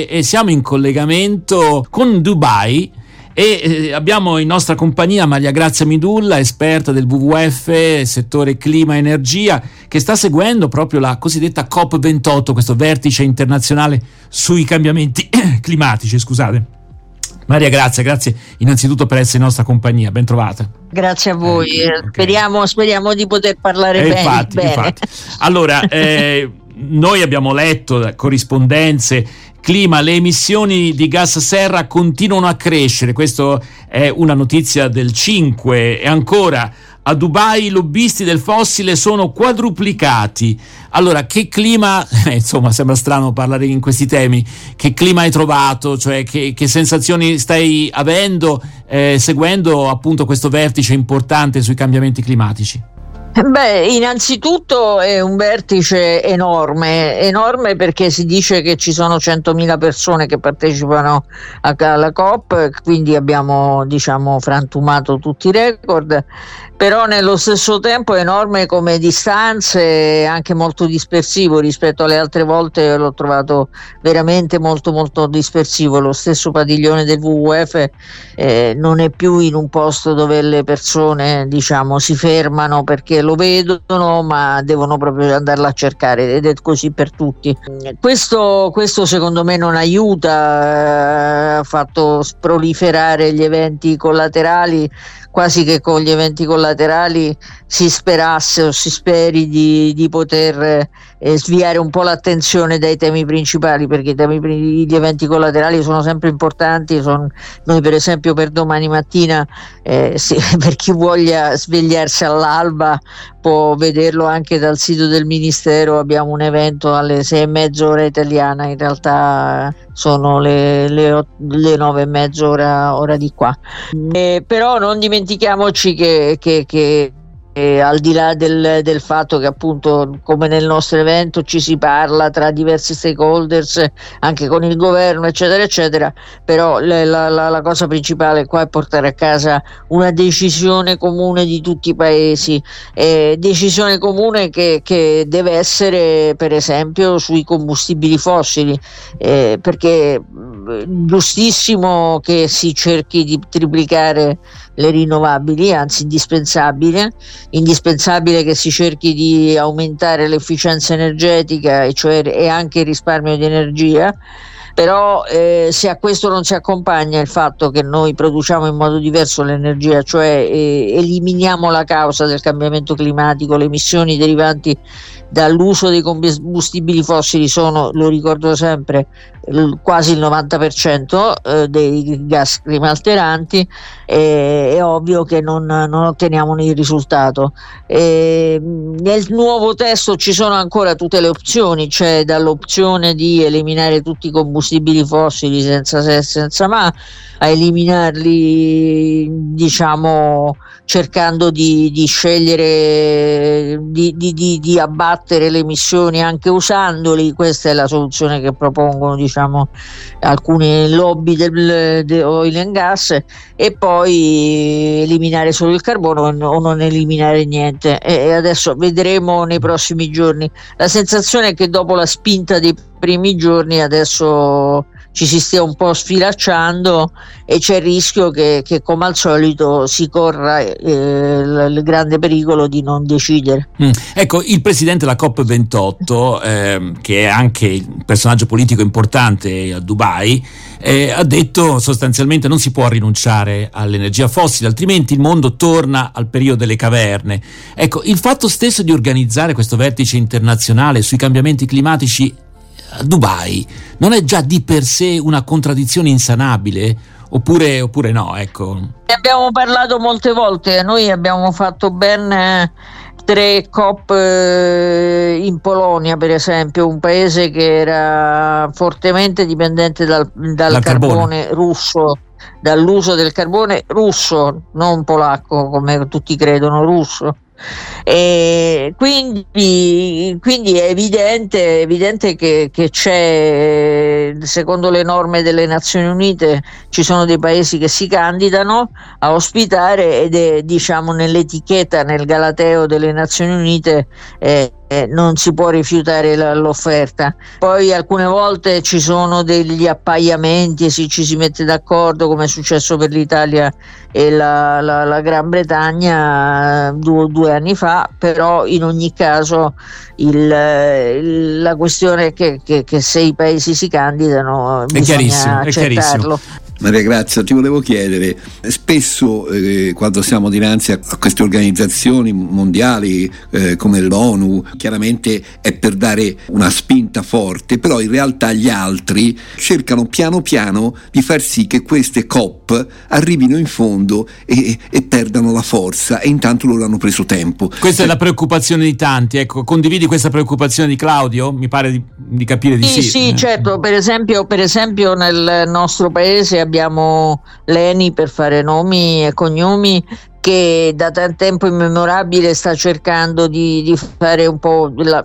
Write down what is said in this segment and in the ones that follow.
e siamo in collegamento con Dubai e eh, abbiamo in nostra compagnia Maria Grazia Midulla, esperta del WWF, settore clima e energia, che sta seguendo proprio la cosiddetta COP28, questo vertice internazionale sui cambiamenti climatici, scusate. Maria Grazia, grazie innanzitutto per essere in nostra compagnia, ben trovata. Grazie a voi, eh, okay. speriamo, speriamo, di poter parlare eh, bene. Infatti, bene. infatti. Allora, eh, noi abbiamo letto corrispondenze clima, le emissioni di gas serra continuano a crescere, questa è una notizia del 5 e ancora a Dubai i lobbisti del fossile sono quadruplicati. Allora, che clima, eh, insomma, sembra strano parlare in questi temi, che clima hai trovato, cioè che, che sensazioni stai avendo eh, seguendo appunto questo vertice importante sui cambiamenti climatici? Beh, innanzitutto è un vertice enorme, enorme perché si dice che ci sono 100.000 persone che partecipano alla COP, quindi abbiamo diciamo frantumato tutti i record però nello stesso tempo è enorme come distanze e anche molto dispersivo rispetto alle altre volte l'ho trovato veramente molto molto dispersivo. Lo stesso padiglione del WWF eh, non è più in un posto dove le persone diciamo si fermano perché lo vedono ma devono proprio andarla a cercare ed è così per tutti. Questo, questo secondo me non aiuta eh, ha fatto proliferare gli eventi collaterali quasi che con gli eventi collaterali si sperasse o si speri di, di poter eh, sviare un po' l'attenzione dai temi principali perché temi, gli eventi collaterali sono sempre importanti sono, noi per esempio per domani mattina eh, se, per chi voglia svegliarsi all'alba può vederlo anche dal sito del ministero abbiamo un evento alle sei e mezza ora italiana in realtà sono le, le, le nove e mezza ora, ora di qua. Eh, però non dimentichiamoci che, che, che al di là del, del, fatto che appunto come nel nostro evento ci si parla tra diversi stakeholders anche con il governo eccetera eccetera però la, la, la cosa principale qua è portare a casa una decisione comune di tutti i paesi. Eh, decisione comune che, che, deve essere per esempio sui combustibili fossili. Eh, perché giustissimo che si cerchi di triplicare le rinnovabili, anzi indispensabile, indispensabile che si cerchi di aumentare l'efficienza energetica e, cioè, e anche il risparmio di energia però eh, se a questo non si accompagna il fatto che noi produciamo in modo diverso l'energia, cioè eh, eliminiamo la causa del cambiamento climatico, le emissioni derivanti dall'uso dei combustibili fossili sono, lo ricordo sempre, quasi il 90% eh, dei gas climalteranti, eh, è ovvio che non, non otteniamo il risultato. Eh, nel nuovo testo ci sono ancora tutte le opzioni, c'è dall'opzione di eliminare tutti i combustibili fossili senza se e senza ma, a eliminarli diciamo cercando di, di scegliere di, di, di, abbattere le emissioni anche usandoli questa è la soluzione che propongono diciamo alcune lobby del, del oil and gas e poi eliminare solo il carbone o non eliminare niente. E adesso vedremo nei prossimi giorni. La sensazione è che dopo la spinta dei primi giorni adesso ci si stia un po' sfilacciando e c'è il rischio che, che come al solito si corra eh, il, grande pericolo di non decidere. Mm. Ecco, il presidente della COP28, eh, che è anche un personaggio politico importante a Dubai, eh, ha detto sostanzialmente non si può rinunciare all'energia fossile, altrimenti il mondo torna al periodo delle caverne. Ecco, il fatto stesso di organizzare questo vertice internazionale sui cambiamenti climatici Dubai non è già di per sé una contraddizione insanabile? Oppure, oppure no? Ecco. Ne abbiamo parlato molte volte, noi abbiamo fatto ben eh, tre COP eh, in Polonia, per esempio, un paese che era fortemente dipendente dal, dal, dal carbone, carbone russo dall'uso del carbone russo, non polacco come tutti credono, russo. Quindi, quindi è evidente, evidente che, che, c'è, secondo le norme delle Nazioni Unite, ci sono dei paesi che si candidano a ospitare ed è diciamo nell'etichetta, nel galateo delle Nazioni Unite. Eh, eh, non si può rifiutare la, l'offerta. Poi alcune volte ci sono degli appaiamenti e si, ci si mette d'accordo, come è successo per l'Italia e la, la, la Gran Bretagna due, due, anni fa, però in ogni caso il, il, la questione è che, che, che, se i paesi si candidano è bisogna accettarlo. Maria Grazia, ti volevo chiedere, spesso eh, quando siamo dinanzi a, queste organizzazioni mondiali eh, come l'ONU, chiaramente è per dare una spinta forte, però in realtà gli altri cercano piano piano di far sì che queste COP arrivino in fondo e, e perdano la forza e intanto loro hanno preso tempo. Questa è la preoccupazione di tanti, ecco, condividi questa preoccupazione di Claudio? Mi pare di, di capire di sì. Sì, sì certo, per esempio, per esempio nel nostro paese abbiamo l'ENI per fare nomi e cognomi che da tanto tempo immemorabile sta cercando di, di fare un po' la,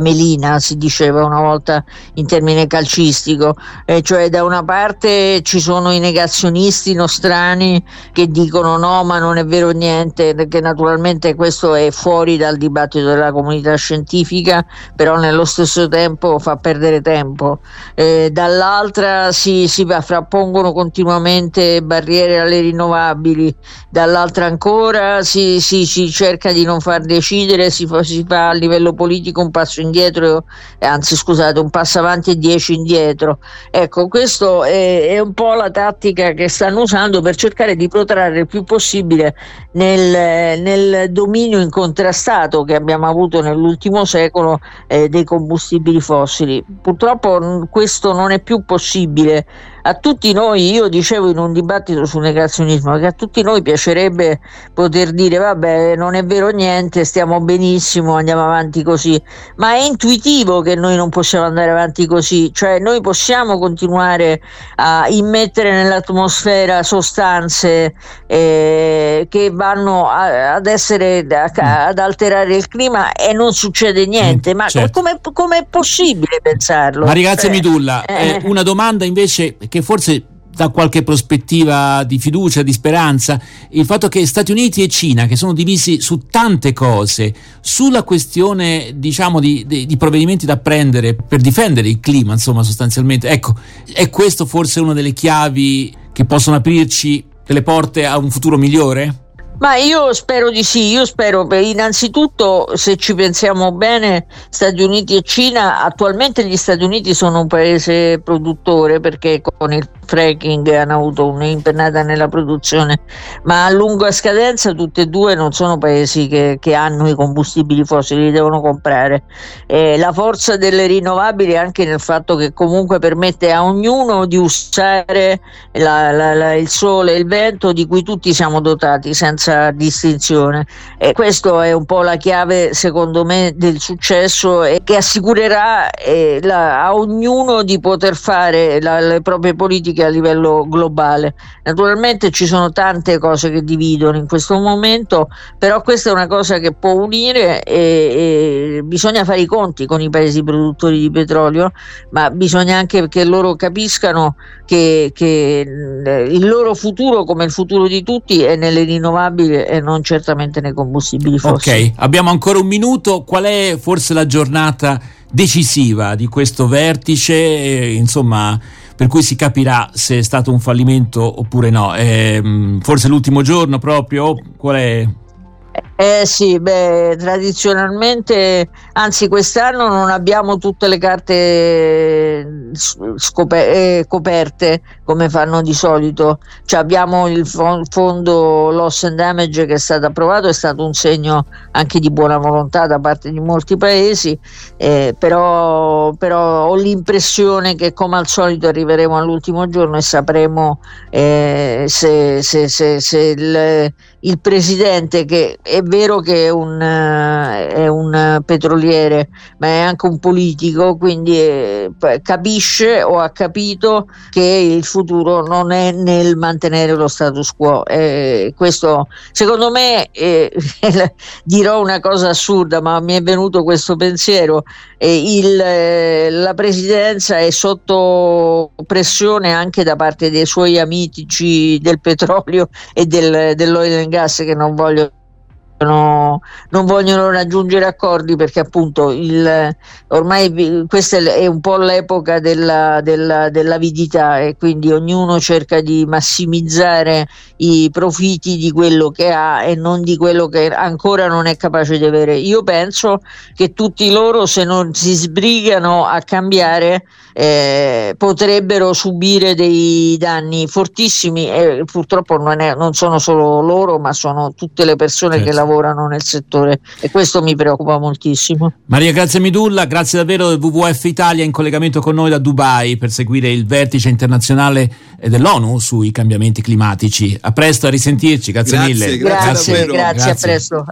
melina, si diceva una volta in termine calcistico, eh, cioè da una parte ci sono i negazionisti nostrani che dicono no ma non è vero niente, perché naturalmente questo è fuori dal dibattito della comunità scientifica, però nello stesso tempo fa perdere tempo. Eh, dall'altra si, si frappongono continuamente barriere alle rinnovabili, dall'altra ancora si, si, si cerca di non far decidere, si fa, si fa a livello politico un passo indietro, anzi scusate, un passo avanti e dieci indietro. Ecco, questo è, è, un po' la tattica che stanno usando per cercare di protrarre il più possibile nel, nel dominio incontrastato che abbiamo avuto nell'ultimo secolo eh, dei combustibili fossili. Purtroppo questo non è più possibile a tutti noi, io dicevo in un dibattito sul negazionismo, che a tutti noi piacerebbe poter dire vabbè non è vero niente, stiamo benissimo, andiamo avanti così, ma è intuitivo che noi non possiamo andare avanti così, cioè noi possiamo continuare a immettere nell'atmosfera sostanze eh, che vanno a, ad essere a, ad alterare il clima e non succede niente, ma certo. come è possibile pensarlo? Ma ragazzi cioè, Midulla, eh, eh, una domanda invece che forse da qualche prospettiva di fiducia, di speranza, il fatto che Stati Uniti e Cina, che sono divisi su tante cose, sulla questione diciamo di, di, di, provvedimenti da prendere per difendere il clima, insomma sostanzialmente, ecco, è questo forse una delle chiavi che possono aprirci delle porte a un futuro migliore? Ma io spero di sì, io spero, innanzitutto se ci pensiamo bene, Stati Uniti e Cina, attualmente gli Stati Uniti sono un paese produttore perché con il fracking hanno avuto un'impennata nella produzione, ma a lunga scadenza tutte e due non sono paesi che, che hanno i combustibili fossili, li devono comprare. Eh, la forza delle rinnovabili è anche nel fatto che comunque permette a ognuno di usare la, la, la, il sole e il vento di cui tutti siamo dotati senza distinzione. E questa è un po' la chiave, secondo me, del successo e che assicurerà eh, a ognuno di poter fare le proprie politiche a livello globale. Naturalmente ci sono tante cose che dividono in questo momento, però questa è una cosa che può unire e, e bisogna fare i conti con i paesi produttori di petrolio, ma bisogna anche che loro capiscano che, che il loro futuro, come il futuro di tutti, è nelle rinnovabili e non certamente nei combustibili fossili. Ok, abbiamo ancora un minuto. Qual è forse la giornata decisiva di questo vertice? Insomma, per cui si capirà se è stato un fallimento oppure no. Eh, forse l'ultimo giorno proprio? Qual è? Eh sì, beh, tradizionalmente, anzi quest'anno non abbiamo tutte le carte scoper- eh, coperte come fanno di solito, cioè abbiamo il fondo loss and damage che è stato approvato, è stato un segno anche di buona volontà da parte di molti paesi, eh, però, però, ho l'impressione che come al solito arriveremo all'ultimo giorno e sapremo eh, se, se, se, se il, il presidente che è vero che è un, uh, è un petroliere, ma è anche un politico, quindi è, eh, capisce o ha capito che il futuro non è nel mantenere lo status quo. Eh, questo, secondo me, eh, dirò una cosa assurda, ma mi è venuto questo pensiero. Eh, il, la presidenza è sotto pressione anche da parte dei suoi amici del petrolio e del, dell'oil and gas che non voglio non vogliono raggiungere accordi perché appunto il, ormai questa è un po' l'epoca della, della, dell'avidità e quindi ognuno cerca di massimizzare i profitti di quello che ha e non di quello che ancora non è capace di avere. Io penso che tutti loro se non si sbrigano a cambiare eh, potrebbero subire dei danni fortissimi e purtroppo non, è, non, sono solo loro ma sono tutte le persone certo. che lavorano nel settore e questo mi preoccupa moltissimo. Maria Grazia Midulla, grazie davvero del WWF Italia in collegamento con noi da Dubai per seguire il vertice internazionale dell'ONU sui cambiamenti climatici. A presto, a risentirci, grazie, grazie mille. Grazie, grazie, grazie, grazie. a presto.